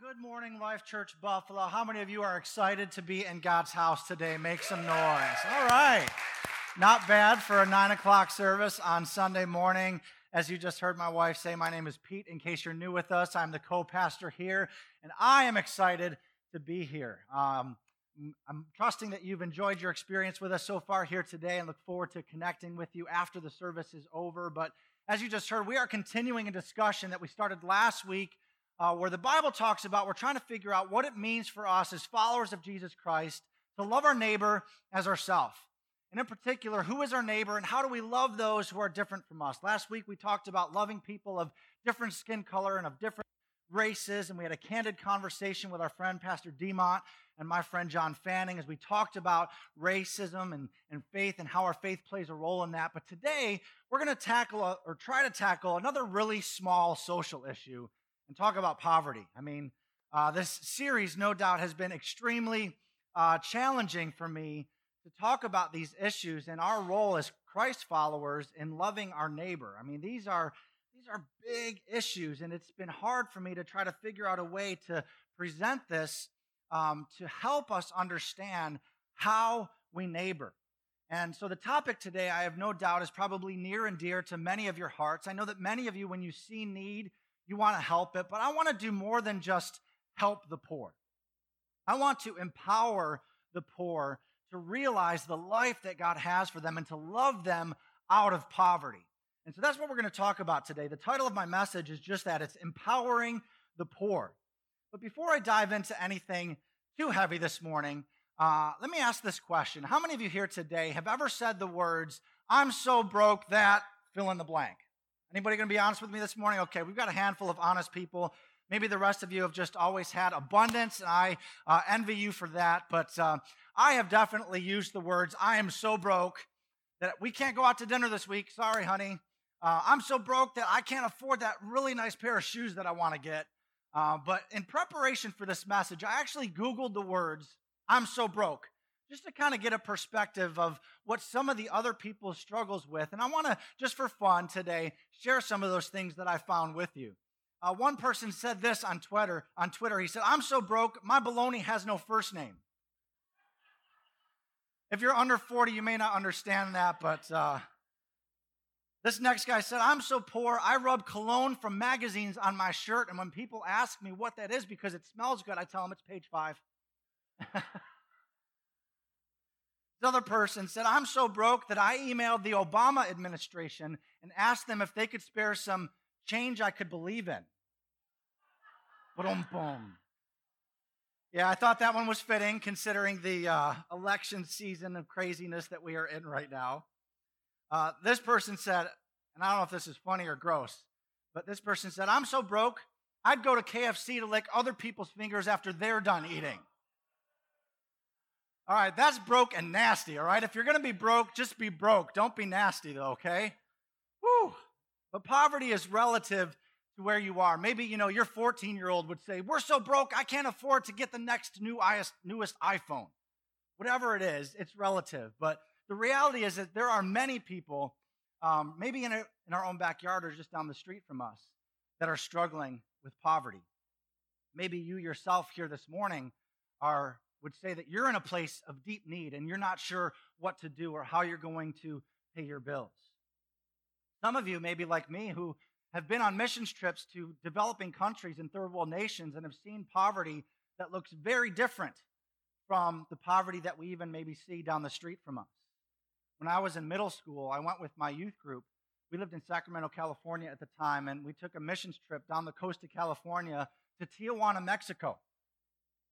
good morning, Life Church Buffalo. How many of you are excited to be in God's house today? Make some noise. All right. Not bad for a nine o'clock service on Sunday morning. As you just heard my wife say, my name is Pete. In case you're new with us, I'm the co pastor here, and I am excited to be here. Um, I'm trusting that you've enjoyed your experience with us so far here today and look forward to connecting with you after the service is over. But as you just heard, we are continuing a discussion that we started last week uh, where the Bible talks about we're trying to figure out what it means for us as followers of Jesus Christ to love our neighbor as ourselves. And in particular, who is our neighbor and how do we love those who are different from us? Last week we talked about loving people of different skin color and of different races, and we had a candid conversation with our friend Pastor Demont and my friend John Fanning as we talked about racism and, and faith and how our faith plays a role in that. But today we're going to tackle a, or try to tackle another really small social issue and talk about poverty. I mean, uh, this series, no doubt, has been extremely uh, challenging for me to talk about these issues and our role as Christ followers in loving our neighbor. I mean, these are these are big issues, and it's been hard for me to try to figure out a way to present this um, to help us understand how we neighbor. And so, the topic today, I have no doubt, is probably near and dear to many of your hearts. I know that many of you, when you see need, you want to help it, but I want to do more than just help the poor. I want to empower the poor to realize the life that God has for them and to love them out of poverty. And so that's what we're going to talk about today. The title of my message is just that it's empowering the poor. But before I dive into anything too heavy this morning, uh, let me ask this question. How many of you here today have ever said the words, I'm so broke that fill in the blank? Anybody going to be honest with me this morning? Okay, we've got a handful of honest people. Maybe the rest of you have just always had abundance, and I uh, envy you for that. But uh, I have definitely used the words, I am so broke that we can't go out to dinner this week. Sorry, honey. Uh, I'm so broke that I can't afford that really nice pair of shoes that I want to get. Uh, but in preparation for this message, I actually Googled the words, I'm so broke just to kind of get a perspective of what some of the other people struggles with. And I want to, just for fun today, share some of those things that I found with you. Uh, one person said this on Twitter. On Twitter, he said, "I'm so broke, my baloney has no first name." If you're under 40, you may not understand that, but uh, this next guy said, "I'm so poor, I rub cologne from magazines on my shirt, and when people ask me what that is because it smells good, I tell them it's page five. This other person said, I'm so broke that I emailed the Obama administration and asked them if they could spare some change I could believe in. Boom, boom. Yeah, I thought that one was fitting considering the uh, election season of craziness that we are in right now. Uh, this person said, and I don't know if this is funny or gross, but this person said, I'm so broke, I'd go to KFC to lick other people's fingers after they're done eating. All right, that's broke and nasty, all right? If you're going to be broke, just be broke. Don't be nasty, though, okay? Woo! But poverty is relative to where you are. Maybe, you know, your 14 year old would say, We're so broke, I can't afford to get the next new, newest iPhone. Whatever it is, it's relative. But the reality is that there are many people, um, maybe in, a, in our own backyard or just down the street from us, that are struggling with poverty. Maybe you yourself here this morning are would say that you're in a place of deep need and you're not sure what to do or how you're going to pay your bills. Some of you, maybe like me, who have been on missions trips to developing countries and third world nations and have seen poverty that looks very different from the poverty that we even maybe see down the street from us. When I was in middle school, I went with my youth group. We lived in Sacramento, California at the time, and we took a missions trip down the coast of California to Tijuana, Mexico.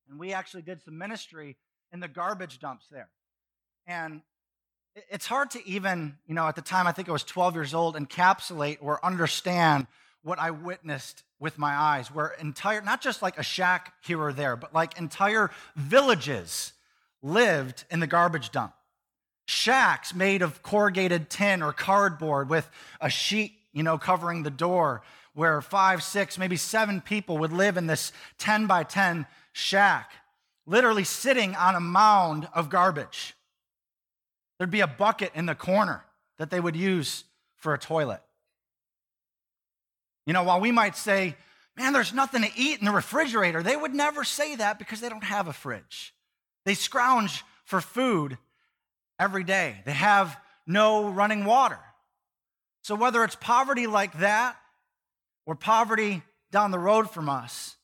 And we actually did some ministry in the garbage dumps there. And it's hard to even, you know, at the time, I think I was 12 years old, encapsulate or understand what I witnessed with my eyes, where entire, not just like a shack here or there, but like entire villages lived in the garbage dump. Shacks made of corrugated tin or cardboard with a sheet, you know, covering the door, where five, six, maybe seven people would live in this 10 by 10 shack, literally sitting on a mound of garbage. There'd be a bucket in the corner that they would use for a toilet. You know, while we might say, Man, there's nothing to eat in the refrigerator. They would never say that because they don't have a fridge. They scrounge for food every day, they have no running water. So, whether it's poverty like that or poverty down the road from us,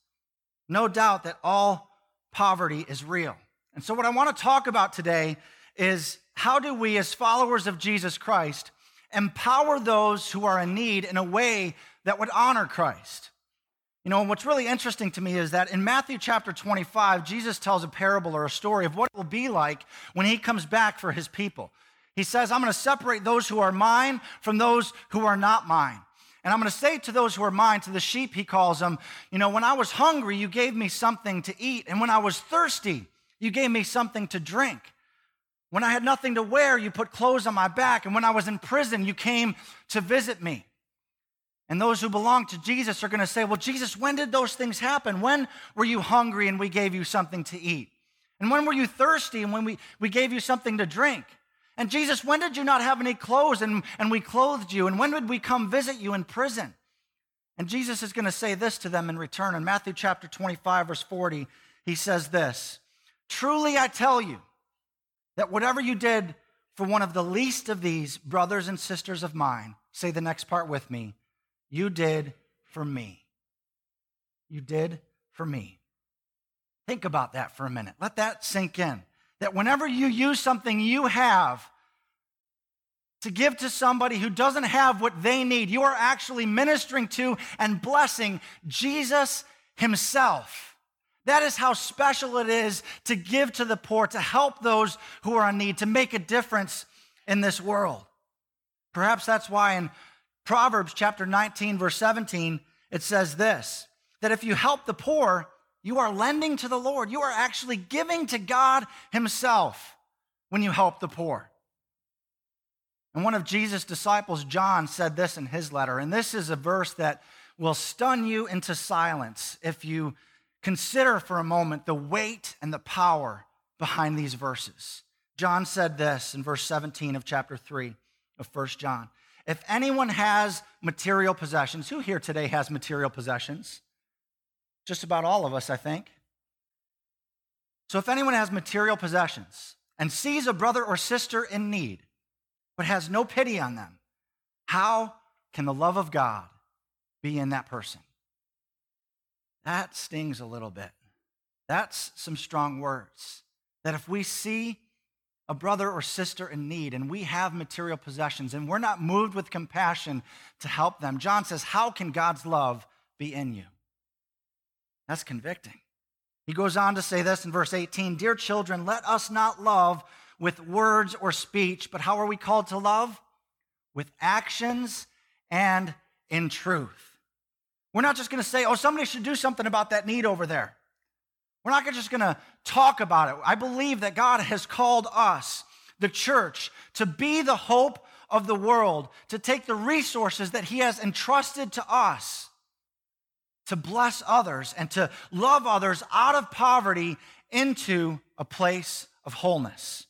no doubt that all poverty is real. And so, what I want to talk about today is how do we, as followers of Jesus Christ, empower those who are in need in a way that would honor Christ? You know, and what's really interesting to me is that in Matthew chapter 25, Jesus tells a parable or a story of what it will be like when he comes back for his people. He says, I'm going to separate those who are mine from those who are not mine. And I'm going to say to those who are mine, to the sheep, he calls them, you know, when I was hungry, you gave me something to eat. And when I was thirsty, you gave me something to drink. When I had nothing to wear, you put clothes on my back. And when I was in prison, you came to visit me. And those who belong to Jesus are going to say, Well, Jesus, when did those things happen? When were you hungry and we gave you something to eat? And when were you thirsty and when we, we gave you something to drink? And Jesus, when did you not have any clothes and, and we clothed you? And when did we come visit you in prison? And Jesus is going to say this to them in return. In Matthew chapter 25, verse 40, he says this Truly I tell you that whatever you did for one of the least of these brothers and sisters of mine, say the next part with me, you did for me. You did for me. Think about that for a minute. Let that sink in that whenever you use something you have to give to somebody who doesn't have what they need, you are actually ministering to and blessing Jesus Himself. That is how special it is to give to the poor, to help those who are in need, to make a difference in this world. Perhaps that's why in Proverbs chapter 19, verse 17, it says this that if you help the poor, you are lending to the Lord. You are actually giving to God Himself when you help the poor. And one of Jesus' disciples, John, said this in his letter, and this is a verse that will stun you into silence if you consider for a moment the weight and the power behind these verses. John said this in verse 17 of chapter 3 of 1 John. If anyone has material possessions, who here today has material possessions? Just about all of us, I think. So if anyone has material possessions and sees a brother or sister in need, but has no pity on them, how can the love of God be in that person? That stings a little bit. That's some strong words. That if we see a brother or sister in need and we have material possessions and we're not moved with compassion to help them, John says, How can God's love be in you? That's convicting. He goes on to say this in verse 18 Dear children, let us not love with words or speech, but how are we called to love? With actions and in truth. We're not just going to say, oh, somebody should do something about that need over there. We're not just going to talk about it. I believe that God has called us, the church, to be the hope of the world, to take the resources that He has entrusted to us to bless others and to love others out of poverty into a place of wholeness.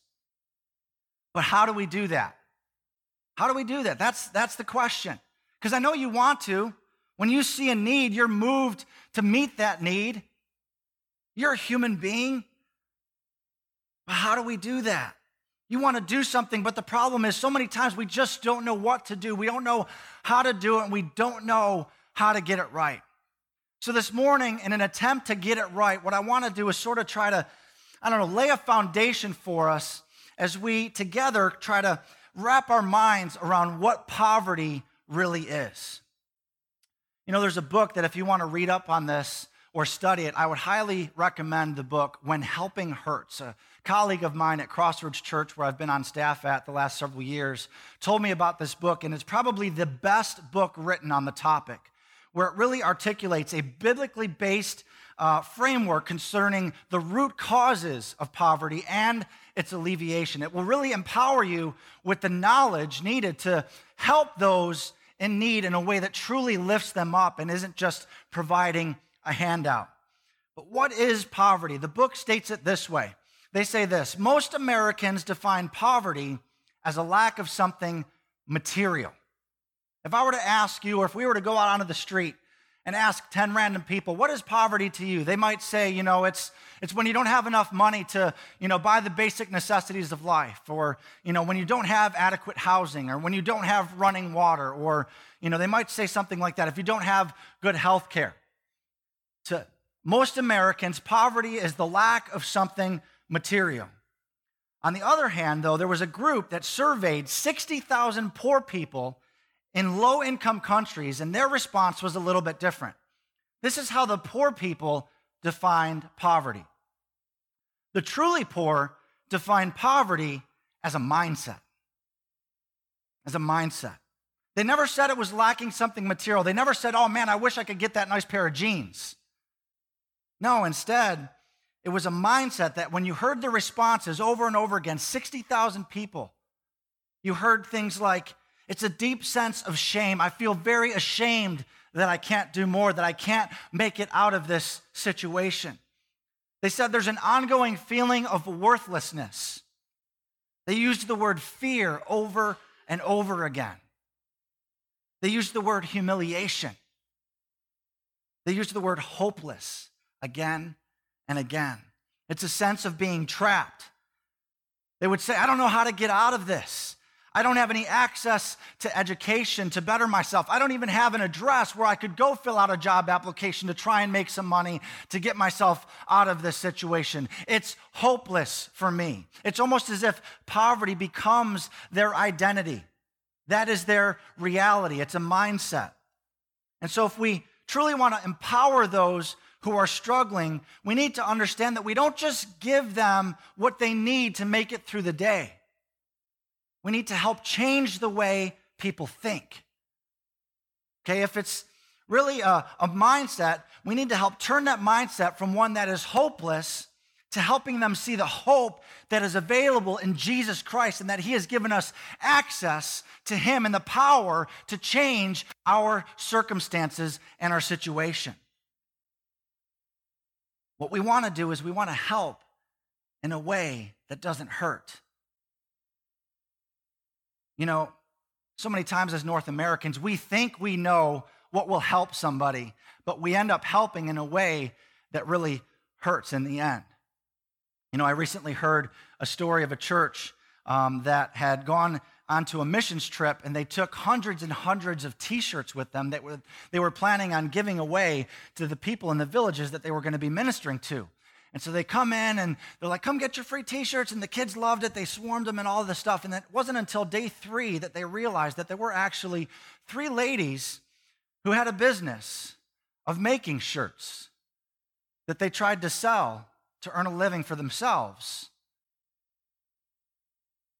But how do we do that? How do we do that? That's, that's the question. Because I know you want to. When you see a need, you're moved to meet that need. You're a human being. But how do we do that? You want to do something, but the problem is so many times we just don't know what to do. We don't know how to do it, and we don't know how to get it right. So, this morning, in an attempt to get it right, what I want to do is sort of try to, I don't know, lay a foundation for us as we together try to wrap our minds around what poverty really is. You know, there's a book that if you want to read up on this or study it, I would highly recommend the book When Helping Hurts. A colleague of mine at Crossroads Church, where I've been on staff at the last several years, told me about this book, and it's probably the best book written on the topic where it really articulates a biblically based uh, framework concerning the root causes of poverty and its alleviation. It will really empower you with the knowledge needed to help those in need in a way that truly lifts them up and isn't just providing a handout. But what is poverty? The book states it this way they say this most Americans define poverty as a lack of something material. If I were to ask you, or if we were to go out onto the street and ask 10 random people, what is poverty to you? They might say, you know, it's, it's when you don't have enough money to, you know, buy the basic necessities of life, or, you know, when you don't have adequate housing, or when you don't have running water, or, you know, they might say something like that, if you don't have good health care. To most Americans, poverty is the lack of something material. On the other hand, though, there was a group that surveyed 60,000 poor people in low income countries, and their response was a little bit different. This is how the poor people defined poverty. The truly poor defined poverty as a mindset. As a mindset. They never said it was lacking something material. They never said, oh man, I wish I could get that nice pair of jeans. No, instead, it was a mindset that when you heard the responses over and over again, 60,000 people, you heard things like, it's a deep sense of shame. I feel very ashamed that I can't do more, that I can't make it out of this situation. They said there's an ongoing feeling of worthlessness. They used the word fear over and over again. They used the word humiliation. They used the word hopeless again and again. It's a sense of being trapped. They would say, I don't know how to get out of this. I don't have any access to education to better myself. I don't even have an address where I could go fill out a job application to try and make some money to get myself out of this situation. It's hopeless for me. It's almost as if poverty becomes their identity. That is their reality. It's a mindset. And so, if we truly want to empower those who are struggling, we need to understand that we don't just give them what they need to make it through the day. We need to help change the way people think. Okay, if it's really a, a, mindset, we need to help turn that mindset from one that is hopeless to helping them see the hope that is available in Jesus Christ and that He has given us access to Him and the power to change our circumstances and our situation. What we want to do is we want to help in a way that doesn't hurt. You know, so many times as North Americans, we think we know what will help somebody, but we end up helping in a way that really hurts in the end. You know, I recently heard a story of a church um, that had gone onto a missions trip and they took hundreds and hundreds of t shirts with them that were, they were planning on giving away to the people in the villages that they were going to be ministering to. And so they come in and they're like, come get your free t shirts. And the kids loved it. They swarmed them and all this stuff. And it wasn't until day three that they realized that there were actually three ladies who had a business of making shirts that they tried to sell to earn a living for themselves,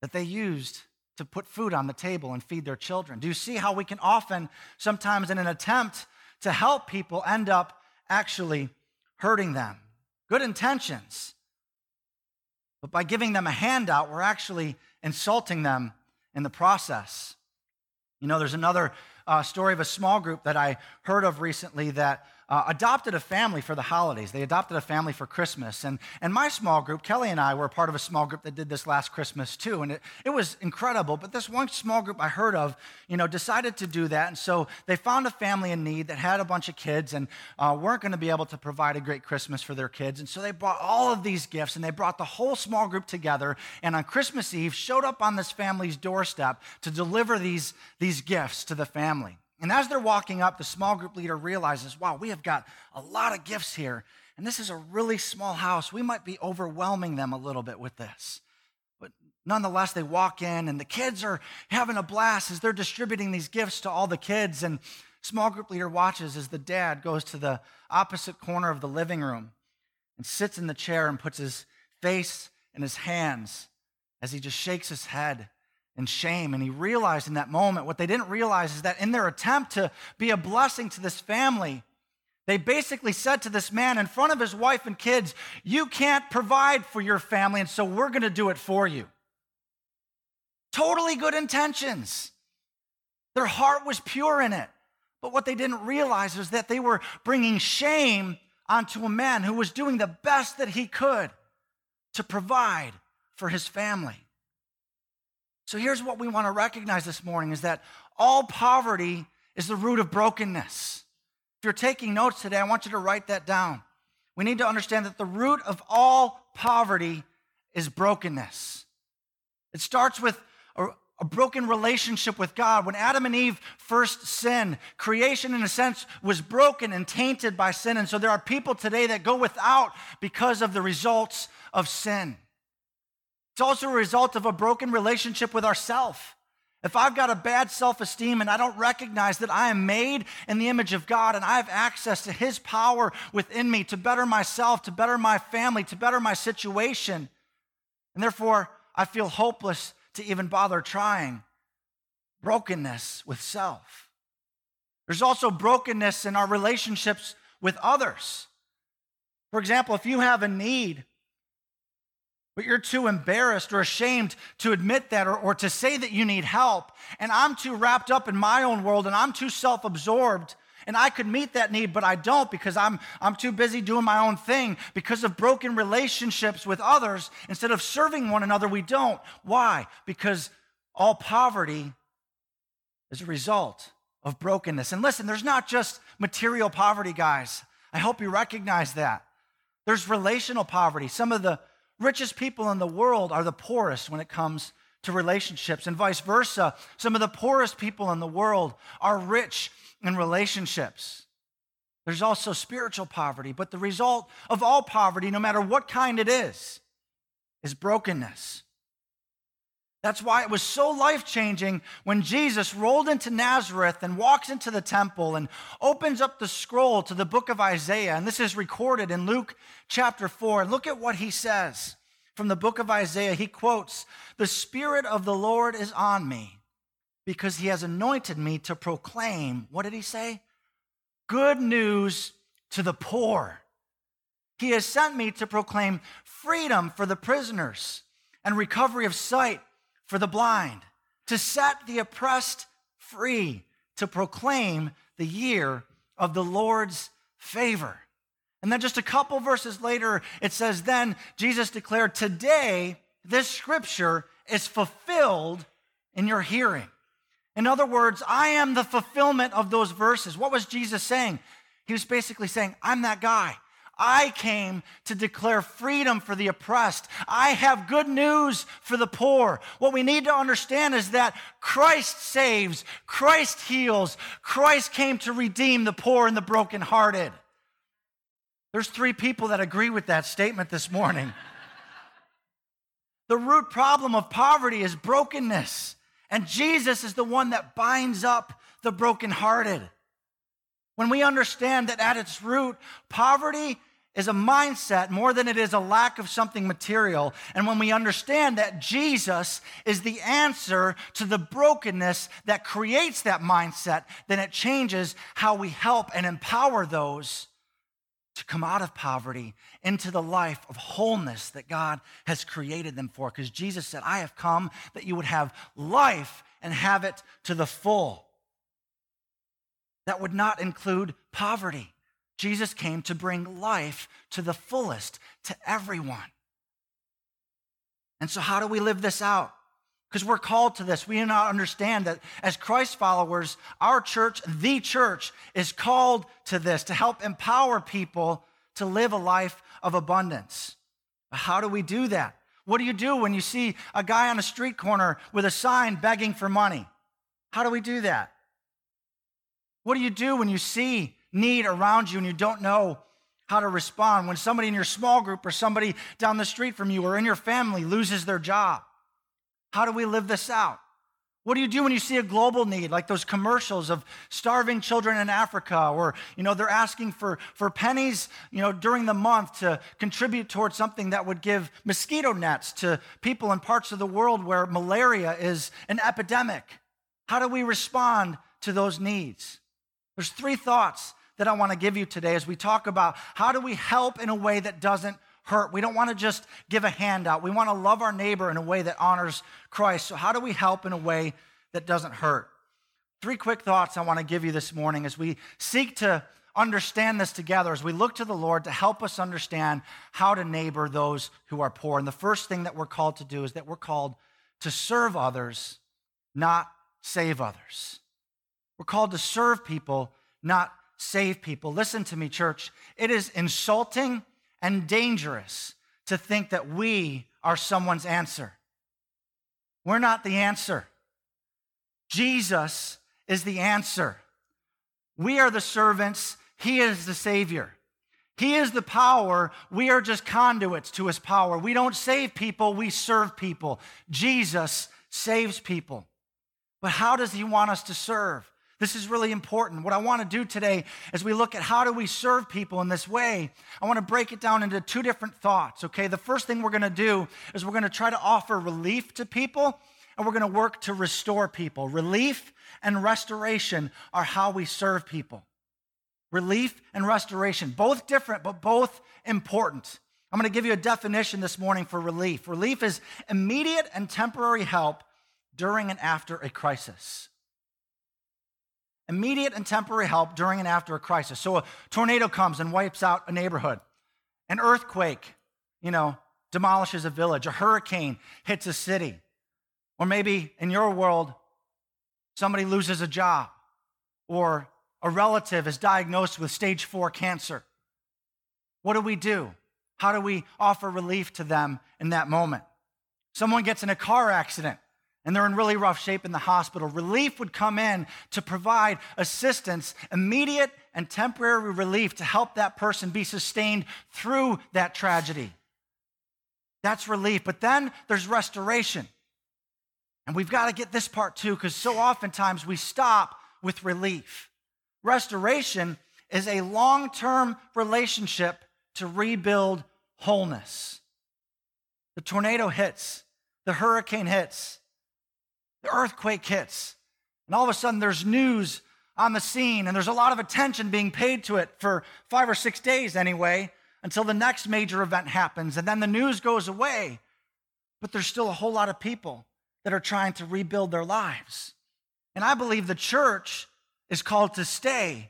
that they used to put food on the table and feed their children. Do you see how we can often, sometimes in an attempt to help people, end up actually hurting them? Good intentions. But by giving them a handout, we're actually insulting them in the process. You know, there's another uh, story of a small group that I heard of recently that uh, adopted a family for the holidays. They adopted a family for Christmas. And, and my small group, Kelly and I, were part of a small group that did this last Christmas too. And it, it was incredible. But this one small group I heard of, you know, decided to do that. And so they found a family in need that had a bunch of kids and uh, weren't going to be able to provide a great Christmas for their kids. And so they brought all of these gifts and they brought the whole small group together. And on Christmas Eve, showed up on this family's doorstep to deliver these, these gifts to the family. And as they're walking up, the small group leader realizes, wow, we have got a lot of gifts here. And this is a really small house. We might be overwhelming them a little bit with this. But nonetheless, they walk in, and the kids are having a blast as they're distributing these gifts to all the kids. And small group leader watches as the dad goes to the opposite corner of the living room and sits in the chair and puts his face in his hands as he just shakes his head and shame. And he realized in that moment what they didn't realize is that in their attempt to be a blessing to this family, they basically said to this man in front of his wife and kids, You can't provide for your family, and so we're going to do it for you. Totally good intentions. Their heart was pure in it. But what they didn't realize is that they were bringing shame onto a man who was doing the best that he could to provide for his family. So here's what we want to recognize this morning is that all poverty is the root of brokenness. If you're taking notes today, I want you to write that down. We need to understand that the root of all poverty is brokenness. It starts with a, a, broken relationship with God. When Adam and Eve first sinned, creation, in a sense, was broken and tainted by sin. And so there are people today that go without because of the results of sin. It's also a result of a broken relationship with ourself. If I've got a bad self esteem and I don't recognize that I am made in the image of God and I have access to His power within me to better myself, to better my family, to better my situation, and therefore I feel hopeless to even bother trying, brokenness with self. There's also brokenness in our relationships with others. For example, if you have a need but you're too embarrassed or ashamed to admit that or, or to say that you need help. And I'm too wrapped up in my own world and I'm too self absorbed. And I could meet that need, but I don't because I'm, I'm too busy doing my own thing. Because of broken relationships with others, instead of serving one another, we don't. Why? Because all poverty is a result of brokenness. And listen, there's not just material poverty, guys. I hope you recognize that. There's relational poverty. Some of the richest people in the world are the poorest when it comes to relationships, and vice versa. Some of the poorest people in the world are rich in relationships. There's also spiritual poverty, but the result of all poverty, no matter what kind it is, is brokenness. That's why it was so life changing when Jesus rolled into Nazareth and walks into the temple and opens up the scroll to the book of Isaiah. And this is recorded in Luke chapter 4. And look at what he says from the book of Isaiah. He quotes, The Spirit of the Lord is on me because he has anointed me to proclaim, what did he say? Good news to the poor. He has sent me to proclaim freedom for the prisoners and recovery of sight for the blind, to set the oppressed free, to proclaim the year of the Lord's favor. And then just a couple verses later, it says, Then Jesus declared, Today, this scripture is fulfilled in your hearing. In other words, I am the fulfillment of those verses. What was Jesus saying? He was basically saying, I'm that guy. I came to declare freedom for the oppressed. I have good news for the poor. What we need to understand is that Christ saves, Christ heals, Christ came to redeem the poor and the brokenhearted. There's three people that agree with that statement this morning. the root problem of poverty is brokenness, and Jesus is the one that binds up the brokenhearted. When we understand that at its root, poverty is a mindset more than it is a lack of something material. And when we understand that Jesus is the answer to the brokenness that creates that mindset, then it changes how we help and empower those to come out of poverty into the life of wholeness that God has created them for. Because Jesus said, I have come that you would have life and have it to the full. That would not include poverty. Jesus came to bring life to the fullest to everyone. And so, how do we live this out? Because we're called to this. We do not understand that as Christ followers, our church, the church, is called to this to help empower people to live a life of abundance. How do we do that? What do you do when you see a guy on a street corner with a sign begging for money? How do we do that? What do you do when you see need around you and you don't know how to respond. When somebody in your small group or somebody down the street from you or in your family loses their job, how do we live this out? What do you do when you see a global need, like those commercials of starving children in Africa, or you know they're asking for, for pennies, you know, during the month to contribute towards something that would give mosquito nets to people in parts of the world where malaria is an epidemic? How do we respond to those needs? There's three thoughts that I want to give you today as we talk about how do we help in a way that doesn't hurt. We don't want to just give a handout. We want to love our neighbor in a way that honors Christ. So, how do we help in a way that doesn't hurt? Three quick thoughts I want to give you this morning as we seek to understand this together, as we look to the Lord to help us understand how to neighbor those who are poor. And the first thing that we're called to do is that we're called to serve others, not save others. We're called to serve people, not save people. Listen to me, church. It is insulting and dangerous to think that we are someone's answer. We're not the answer. Jesus is the answer. We are the servants, He is the Savior. He is the power. We are just conduits to His power. We don't save people, we serve people. Jesus saves people. But how does He want us to serve? This is really important. What I want to do today as we look at how do we serve people in this way, I want to break it down into two different thoughts, okay? The first thing we're going to do is we're going to try to offer relief to people and we're going to work to restore people. Relief and restoration are how we serve people. Relief and restoration, both different, but both important. I'm going to give you a definition this morning for relief. Relief is immediate and temporary help during and after a crisis immediate and temporary help during and after a crisis. So a tornado comes and wipes out a neighborhood. An earthquake, you know, demolishes a village. A hurricane hits a city. Or maybe in your world, somebody loses a job or a relative is diagnosed with stage four cancer. What do we do? How do we offer relief to them in that moment? Someone gets in a car accident and they're in really rough shape in the hospital, relief would come in to provide assistance, immediate and temporary relief to help that person be sustained through that tragedy. That's relief. But then there's restoration. And we've got to get this part too, because so oftentimes we stop with relief. Restoration is a long term relationship to rebuild wholeness. The tornado hits, the hurricane hits, the earthquake hits, and all of a sudden there's news on the scene, and there's a lot of attention being paid to it for five or six days anyway, until the next major event happens, and then the news goes away. But there's still a whole lot of people that are trying to rebuild their lives. And I believe the church is called to stay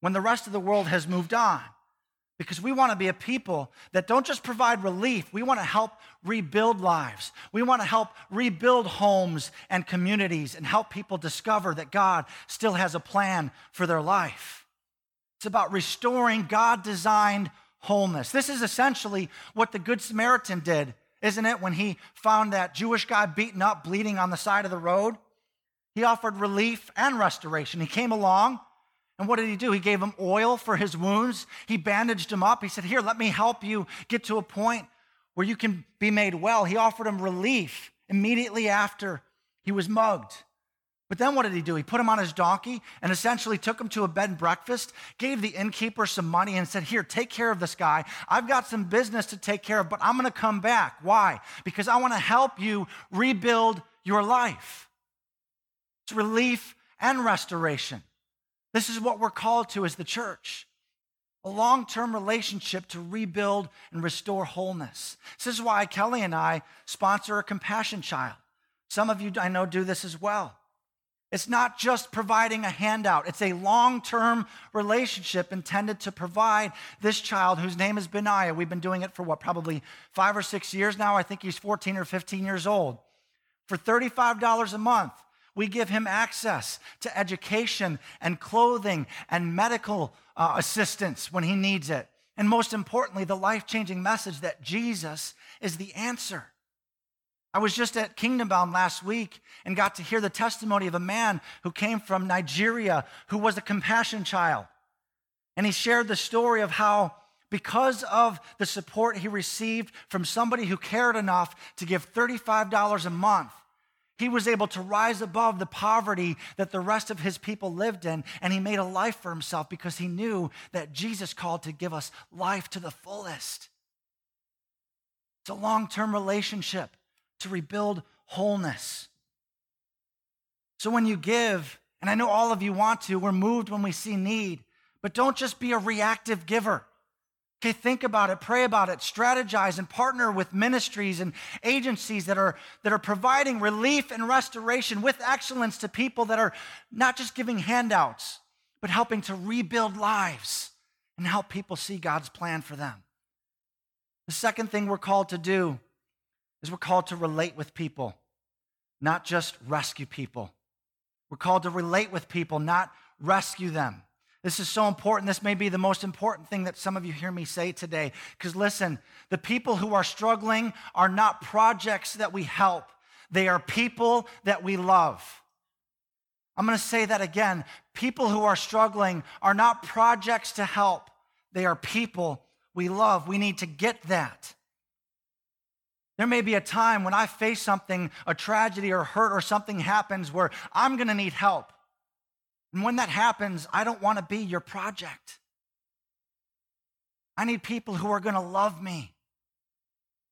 when the rest of the world has moved on because we want to be a people that don't just provide relief, we want to help rebuild lives. We want to help rebuild homes and communities and help people discover that God still has a plan for their life. It's about restoring God designed wholeness. This is essentially what the Good Samaritan did, isn't it? When he found that Jewish guy beaten up, bleeding on the side of the road, he offered relief and restoration. He came along and what did he do? He gave him oil for his wounds. He bandaged him up. He said, Here, let me help you get to a point where you can be made well. He offered him relief immediately after he was mugged. But then what did he do? He put him on his donkey and essentially took him to a bed and breakfast, gave the innkeeper some money, and said, Here, take care of this guy. I've got some business to take care of, but I'm going to come back. Why? Because I want to help you rebuild your life. It's relief and restoration. This is what we're called to as the church a long term relationship to rebuild and restore wholeness. This is why Kelly and I sponsor a compassion child. Some of you I know do this as well. It's not just providing a handout, it's a long term relationship intended to provide this child whose name is Benaiah. We've been doing it for what, probably five or six years now. I think he's 14 or 15 years old. For $35 a month, we give him access to education and clothing and medical uh, assistance when he needs it. And most importantly, the life changing message that Jesus is the answer. I was just at Kingdom Bound last week and got to hear the testimony of a man who came from Nigeria who was a compassion child. And he shared the story of how, because of the support he received from somebody who cared enough to give $35 a month, he was able to rise above the poverty that the rest of his people lived in, and he made a life for himself because he knew that Jesus called to give us life to the fullest. It's a long term relationship to rebuild wholeness. So when you give, and I know all of you want to, we're moved when we see need, but don't just be a reactive giver. Okay, think about it, pray about it, strategize, and partner with ministries and agencies that are, that are providing relief and restoration with excellence to people that are not just giving handouts, but helping to rebuild lives and help people see God's plan for them. The second thing we're called to do is we're called to relate with people, not just rescue people. We're called to relate with people, not rescue them. This is so important. This may be the most important thing that some of you hear me say today. Because listen, the people who are struggling are not projects that we help, they are people that we love. I'm going to say that again. People who are struggling are not projects to help, they are people we love. We need to get that. There may be a time when I face something, a tragedy or hurt or something happens where I'm going to need help. And when that happens, I don't want to be your project. I need people who are going to love me.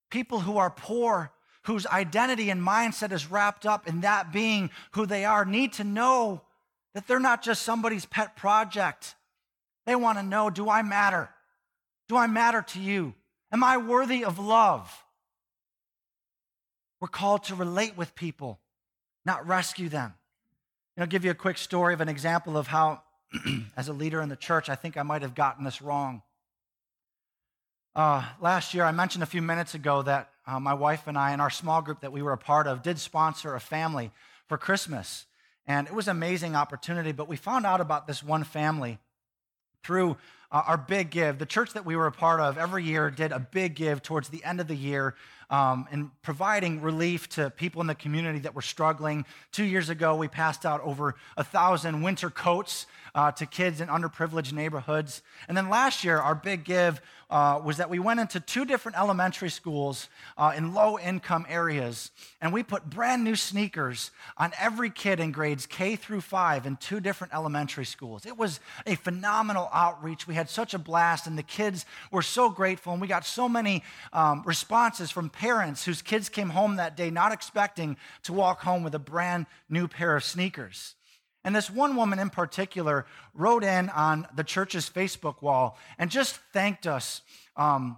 People who are poor, whose identity and mindset is wrapped up in that being who they are, need to know that they're not just somebody's pet project. They want to know do I matter? Do I matter to you? Am I worthy of love? We're called to relate with people, not rescue them. I'll give you a quick story of an example of how, as a leader in the church, I think I might have gotten this wrong. Uh, last year, I mentioned a few minutes ago that uh, my wife and I, and our small group that we were a part of, did sponsor a family for Christmas. And it was an amazing opportunity, but we found out about this one family through uh, our big give. The church that we were a part of every year did a big give towards the end of the year um, and providing relief to people in the community that were struggling. Two years ago, we passed out over a thousand winter coats uh, to kids in underprivileged neighborhoods. And then last year, our big give uh, was that we went into two different elementary schools uh, in low income areas, and we put brand new sneakers on every kid in grades K through five in two different elementary schools. It was a phenomenal outreach. We had such a blast, and the kids were so grateful, and we got so many um, responses from parents whose kids came home that day not expecting to walk home with a brand new pair of sneakers. And this one woman in particular wrote in on the church's Facebook wall and just thanked us. Um,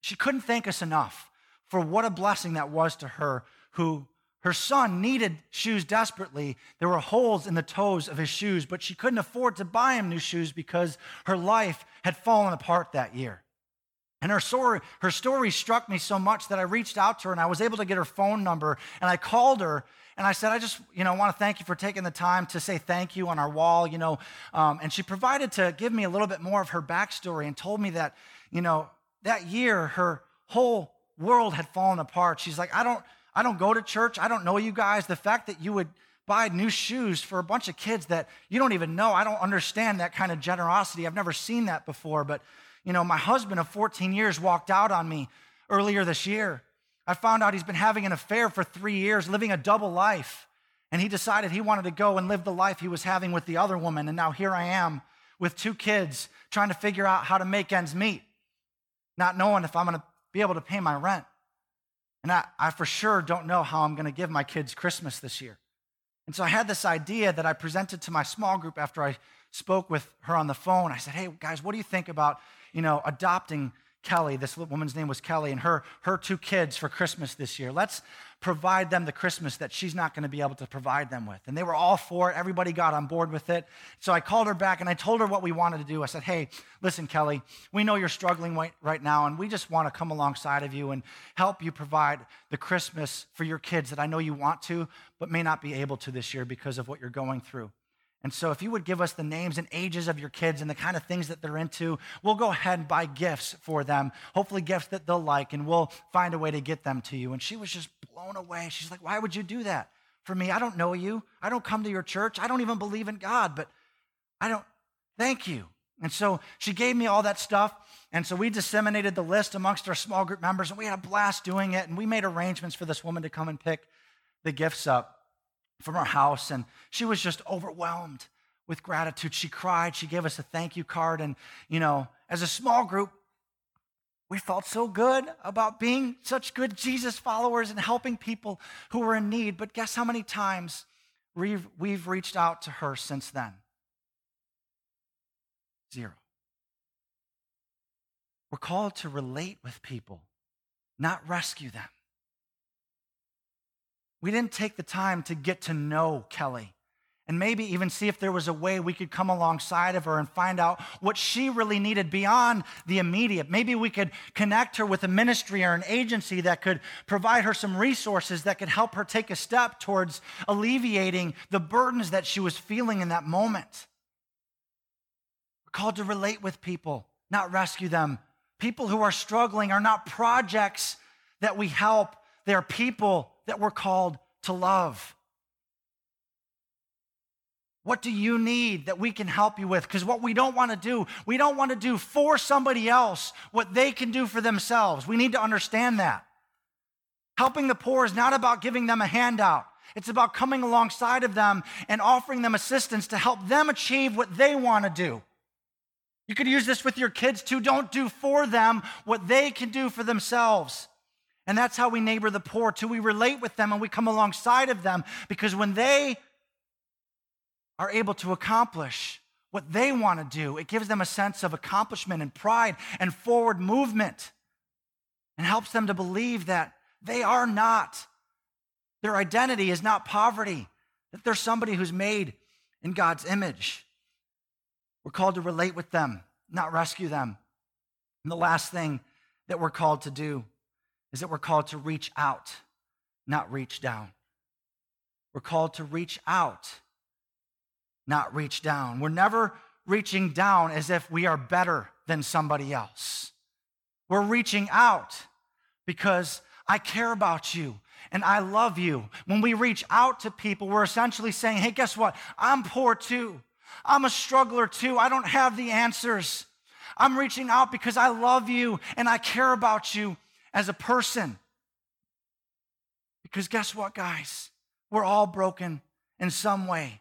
she couldn't thank us enough for what a blessing that was to her, who her son needed shoes desperately. There were holes in the toes of his shoes, but she couldn't afford to buy him new shoes because her life had fallen apart that year. And her story, her story struck me so much that I reached out to her and I was able to get her phone number and I called her and I said, I just, you know, want to thank you for taking the time to say thank you on our wall, you know. Um, and she provided to give me a little bit more of her backstory and told me that, you know, that year her whole world had fallen apart. She's like, I don't, I don't go to church. I don't know you guys. The fact that you would buy new shoes for a bunch of kids that you don't even know, I don't understand that kind of generosity. I've never seen that before. But, you know, my husband of 14 years walked out on me earlier this year. I found out he's been having an affair for three years, living a double life. And he decided he wanted to go and live the life he was having with the other woman. And now here I am with two kids trying to figure out how to make ends meet, not knowing if I'm going to be able to pay my rent. And I, I for sure don't know how I'm going to give my kids Christmas this year. And so I had this idea that I presented to my small group after I spoke with her on the phone. I said, hey, guys, what do you think about, you know, adopting Kelly, this woman's name was Kelly, and her, her two kids for Christmas this year. Let's provide them the Christmas that she's not going to be able to provide them with. And they were all for it. Everybody got on board with it. So I called her back and I told her what we wanted to do. I said, hey, listen, Kelly, we know you're struggling right now, and we just want to come alongside of you and help you provide the Christmas for your kids that I know you want to, but may not be able to this year because of what you're going through. And so, if you would give us the names and ages of your kids and the kind of things that they're into, we'll go ahead and buy gifts for them, hopefully, gifts that they'll like, and we'll find a way to get them to you. And she was just blown away. She's like, Why would you do that for me? I don't know you. I don't come to your church. I don't even believe in God, but I don't, thank you. And so she gave me all that stuff. And so we disseminated the list amongst our small group members, and we had a blast doing it. And we made arrangements for this woman to come and pick the gifts up from our house, and she was just overwhelmed with gratitude. She cried. She gave us a thank you card. And, you know, as a small group, we felt so good about being such good Jesus followers and helping people who were in need. But guess how many times we've, we've reached out to her since then? Zero. We're called to relate with people, not rescue them. We didn't take the time to get to know Kelly and maybe even see if there was a way we could come alongside of her and find out what she really needed beyond the immediate. Maybe we could connect her with a ministry or an agency that could provide her some resources that could help her take a step towards alleviating the burdens that she was feeling in that moment. We're called to relate with people, not rescue them. People who are struggling are not projects that we help, they are people that we're called to love. What do you need that we can help you with? Because what we don't want to do, we don't want to do for somebody else what they can do for themselves. We need to understand that. Helping the poor is not about giving them a handout. It's about coming alongside of them and offering them assistance to help them achieve what they want to do. You could use this with your kids too. Don't do for them what they can do for themselves. And that's how we neighbor the poor too. We relate with them and we come alongside of them because when they are able to accomplish what they want to do, it gives them a sense of accomplishment and pride and forward movement and helps them to believe that they are not, their identity is not poverty, that they're somebody who's made in God's image. We're called to relate with them, not rescue them. And the last thing that we're called to do is that we're called to reach out, not reach down. We're called to reach out, not reach down. We're never reaching down as if we are better than somebody else. We're reaching out because I care about you and I love you. When we reach out to people, we're essentially saying, hey, guess what? I'm poor too. I'm a struggler too. I don't have the answers. I'm reaching out because I love you and I care about you as a person. Because guess what, guys? We're all broken in some way.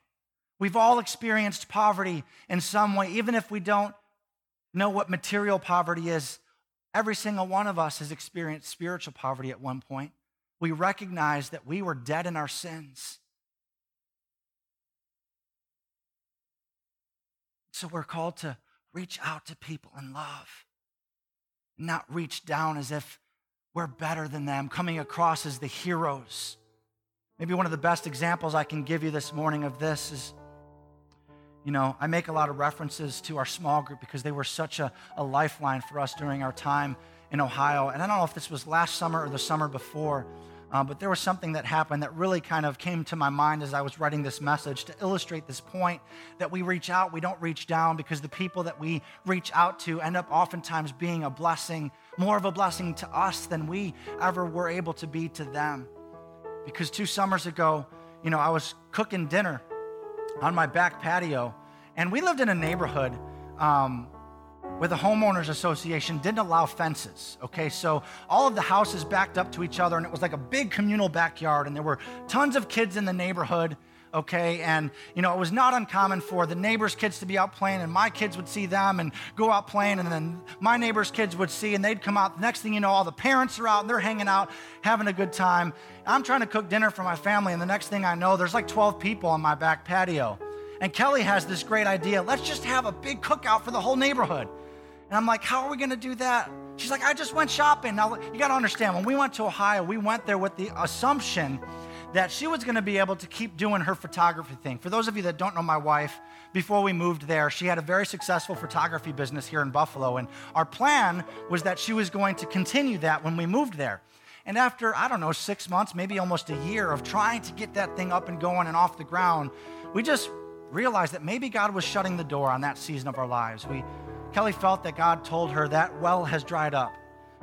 We've all experienced poverty in some way, even if we don't know what material poverty is. Every single one of us has experienced spiritual poverty at one point. We recognize that we were dead in our sins So we're called to reach out to people in love, not reach down as if we're better than them, coming across as the heroes. Maybe one of the best examples I can give you this morning of this is you know, I make a lot of references to our small group because they were such a, a lifeline for us during our time in Ohio. And I don't know if this was last summer or the summer before, uh, but there was something that happened that really kind of came to my mind as I was writing this message to illustrate this point that we reach out, we don't reach down, because the people that we reach out to end up oftentimes being a blessing, more of a blessing to us than we ever were able to be to them. Because two summers ago, you know, I was cooking dinner on my back patio, and we lived in a neighborhood um, with the homeowners association didn't allow fences okay so all of the houses backed up to each other and it was like a big communal backyard and there were tons of kids in the neighborhood okay? And you know it was not uncommon for the neighbors kids to be out playing and my kids would see them and go out playing and then my neighbors kids would see and they'd come out. The next thing you know all the parents are out and they're hanging out having a good time. I'm trying to cook dinner for my family and the next thing i know there's like 12 people on my back patio. And kelly has this great idea. Let's just have a big cookout for the whole neighborhood. And I'm like, how are we to do that? She's like, I just went shopping. Now, you got to understand, when we went to Ohio, we went there with the assumption that she was going to be able to keep doing her photography thing. For those of you that don't know my wife, before we moved there, she had a very successful photography business here in Buffalo. And our plan was that she was going to continue that when we moved there. And after, I don't know, six months, maybe almost a year of trying to get that thing up and going and off the ground, we just realized that maybe God was shutting the door on that season of our lives. We Kelly felt that God told her, That well has dried up.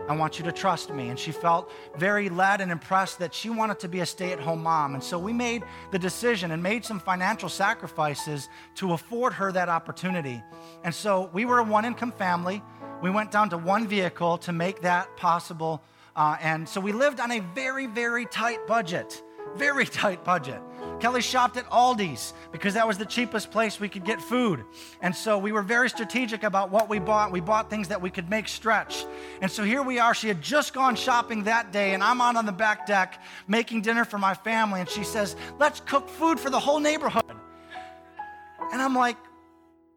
I want you to trust me. And she felt very led and impressed that she wanted to be a stay at home mom. And so we made the decision and made some financial sacrifices to afford her that opportunity. And so we were a one income family. We went down to one vehicle to make that possible. Uh, and so we lived on a very, very tight budget, very tight budget. Kelly shopped at Aldi's because that was the cheapest place we could get food. And so we were very strategic about what we bought. We bought things that we could make stretch. And so here we are. She had just gone shopping that day, and I'm out on the back deck making dinner for my family. And she says, Let's cook food for the whole neighborhood. And I'm like,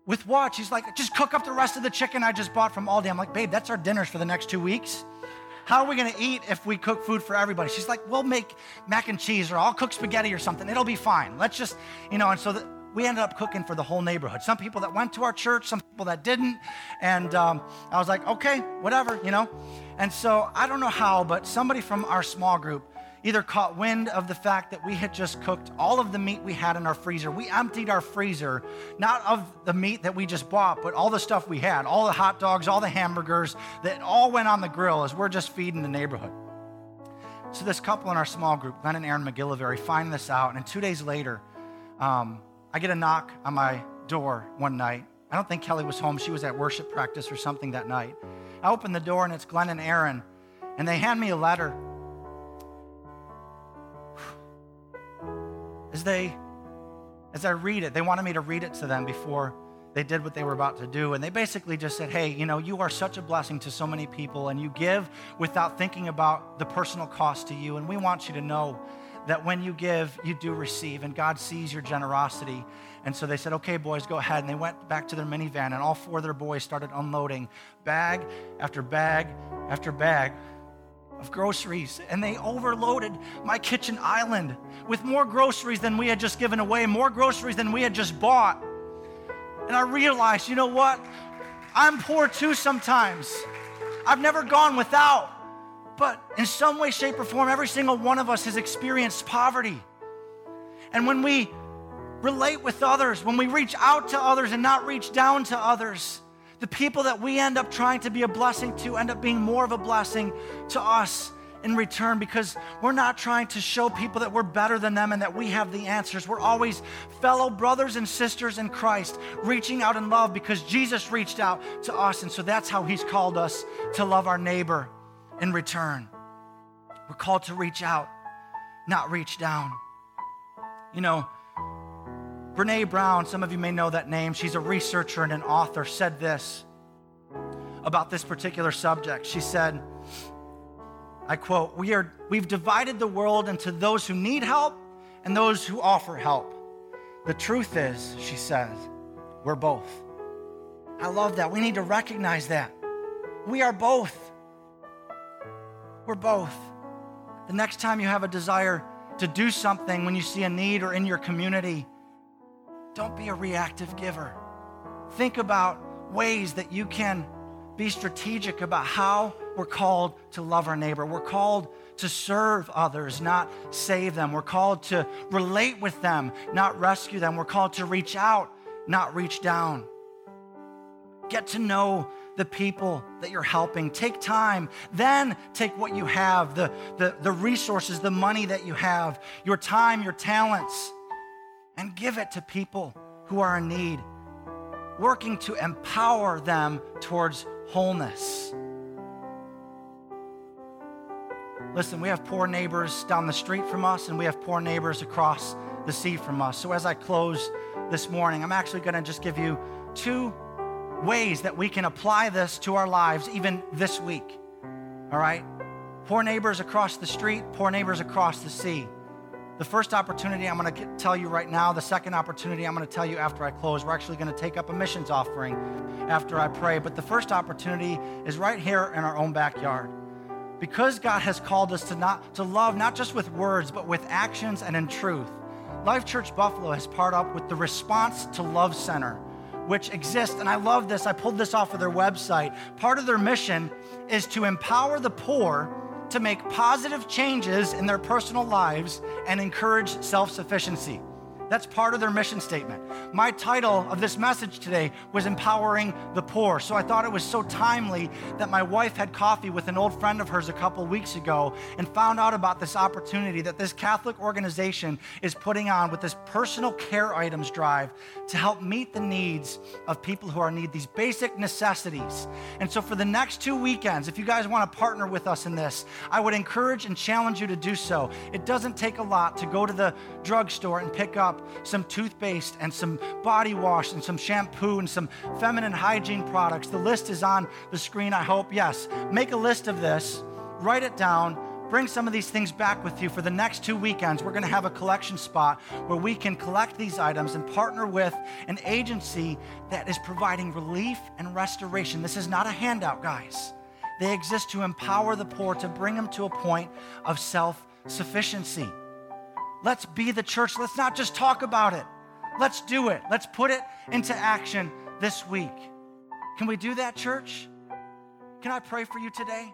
with what? She's like, just cook up the rest of the chicken I just bought from Aldi. I'm like, babe, that's our dinners for the next two weeks. How are we going to eat if we cook food for everybody? She's like, We'll make mac and cheese or I'll cook spaghetti or something. It'll be fine. Let's just, you know, and so the, we ended up cooking for the whole neighborhood. Some people that went to our church, some people that didn't. And um, I was like, okay, whatever, you know. And so I don't know how, but somebody from our small group either caught wind of the fact that we had just cooked all of the meat we had in our freezer. We emptied our freezer, not of the meat that we just bought, but all the stuff we had, all the hot dogs, all the hamburgers that all went on the grill as we're just feeding the neighborhood. So this couple in our small group, Glenn and Erin McGillivray, find this out, and two days later, um, I get a knock on my door one night. I don't think Kelly was home. She was at worship practice or something that night. I open the door and it's Glenn and Erin, and they hand me a letter. As they, as I read it, they wanted me to read it to them before they did what they were about to do. And they basically just said, Hey, you know, you are such a blessing to so many people, and you give without thinking about the personal cost to you. And we want you to know that when you give, you do receive, and God sees your generosity. And so they said, okay, boys, go ahead. And they went back to their minivan, and all four of their boys started unloading bag after bag after bag of groceries. And they overloaded my kitchen island with more groceries than we had just given away, more groceries than we had just bought. And I realized, you know what? I'm poor too sometimes. I've never gone without. But in some way, shape, or form, every single one of us has experienced poverty. And when we relate with others, when we reach out to others and not reach down to others, the people that we end up trying to be a blessing to end up being more of a blessing to us in return because we're not trying to show people that we're better than them and that we have the answers. We're always fellow brothers and sisters in Christ, reaching out in love because Jesus reached out to us. And so that's how He's called us to love our neighbor in return. We're called to reach out, not reach down. You know, Brene Brown, some of you may know that name, she's a researcher and an author, said this about this particular subject. She said, I quote, we are, We've divided the world into those who need help and those who offer help. The truth is, she says, we're both. I love that. We need to recognize that. We are both. We're both. The next time you have a desire to do something when you see a need or in your community, don't be a reactive giver. Think about ways that you can be strategic about how we're called to love our neighbor. We're called to serve others, not save them. We're called to relate with them, not rescue them. We're called to reach out, not reach down. Get to know the people that you're helping. Take time, then take what you have the, the, the resources, the money that you have, your time, your talents, and give it to people who are in need, working to empower them towards wholeness. Listen, we have poor neighbors down the street from us, and we have poor neighbors across the sea from us. So, as I close this morning, I'm actually going to just give you two ways that we can apply this to our lives even this week. All right? Poor neighbors across the street, poor neighbors across the sea. The first opportunity I'm going to tell you right now, the second opportunity I'm going to tell you after I close. We're actually going to take up a missions offering after I pray. But the first opportunity is right here in our own backyard. Because God has called us to not to love not just with words, but with actions and in truth. Life Church Buffalo has partnered up with the Response to Love Center which exists. And I love this. I pulled this off of their website. Part of their mission is to empower the poor to make positive changes in their personal lives and encourage self sufficiency. That's part of their mission statement. My title of this message today was Empowering the Poor. So I thought it was so timely that my wife had coffee with an old friend of hers a couple weeks ago and found out about this opportunity that this Catholic organization is putting on with this personal care items drive to help meet the needs of people who are in need, these basic necessities. And so for the next two weekends, if you guys want to partner with us in this, I would encourage and challenge you to do so. It doesn't take a lot to go to the drugstore and pick some toothpaste and some body wash and some shampoo and some feminine hygiene products. The list is on the screen, I hope. Yes, make a list of this, write it down. Bring some of these things back with you for the next two weekends. We're going to have a collection spot where we can collect these items and partner with an agency that is providing relief and restoration. This is not a handout, guys. They exist to empower the poor, to bring them to a point of self sufficiency. Let's be the church. Let's not just talk about it. Let's do it. Let's put it into action this week. Can we do that, church? Can I pray for you today?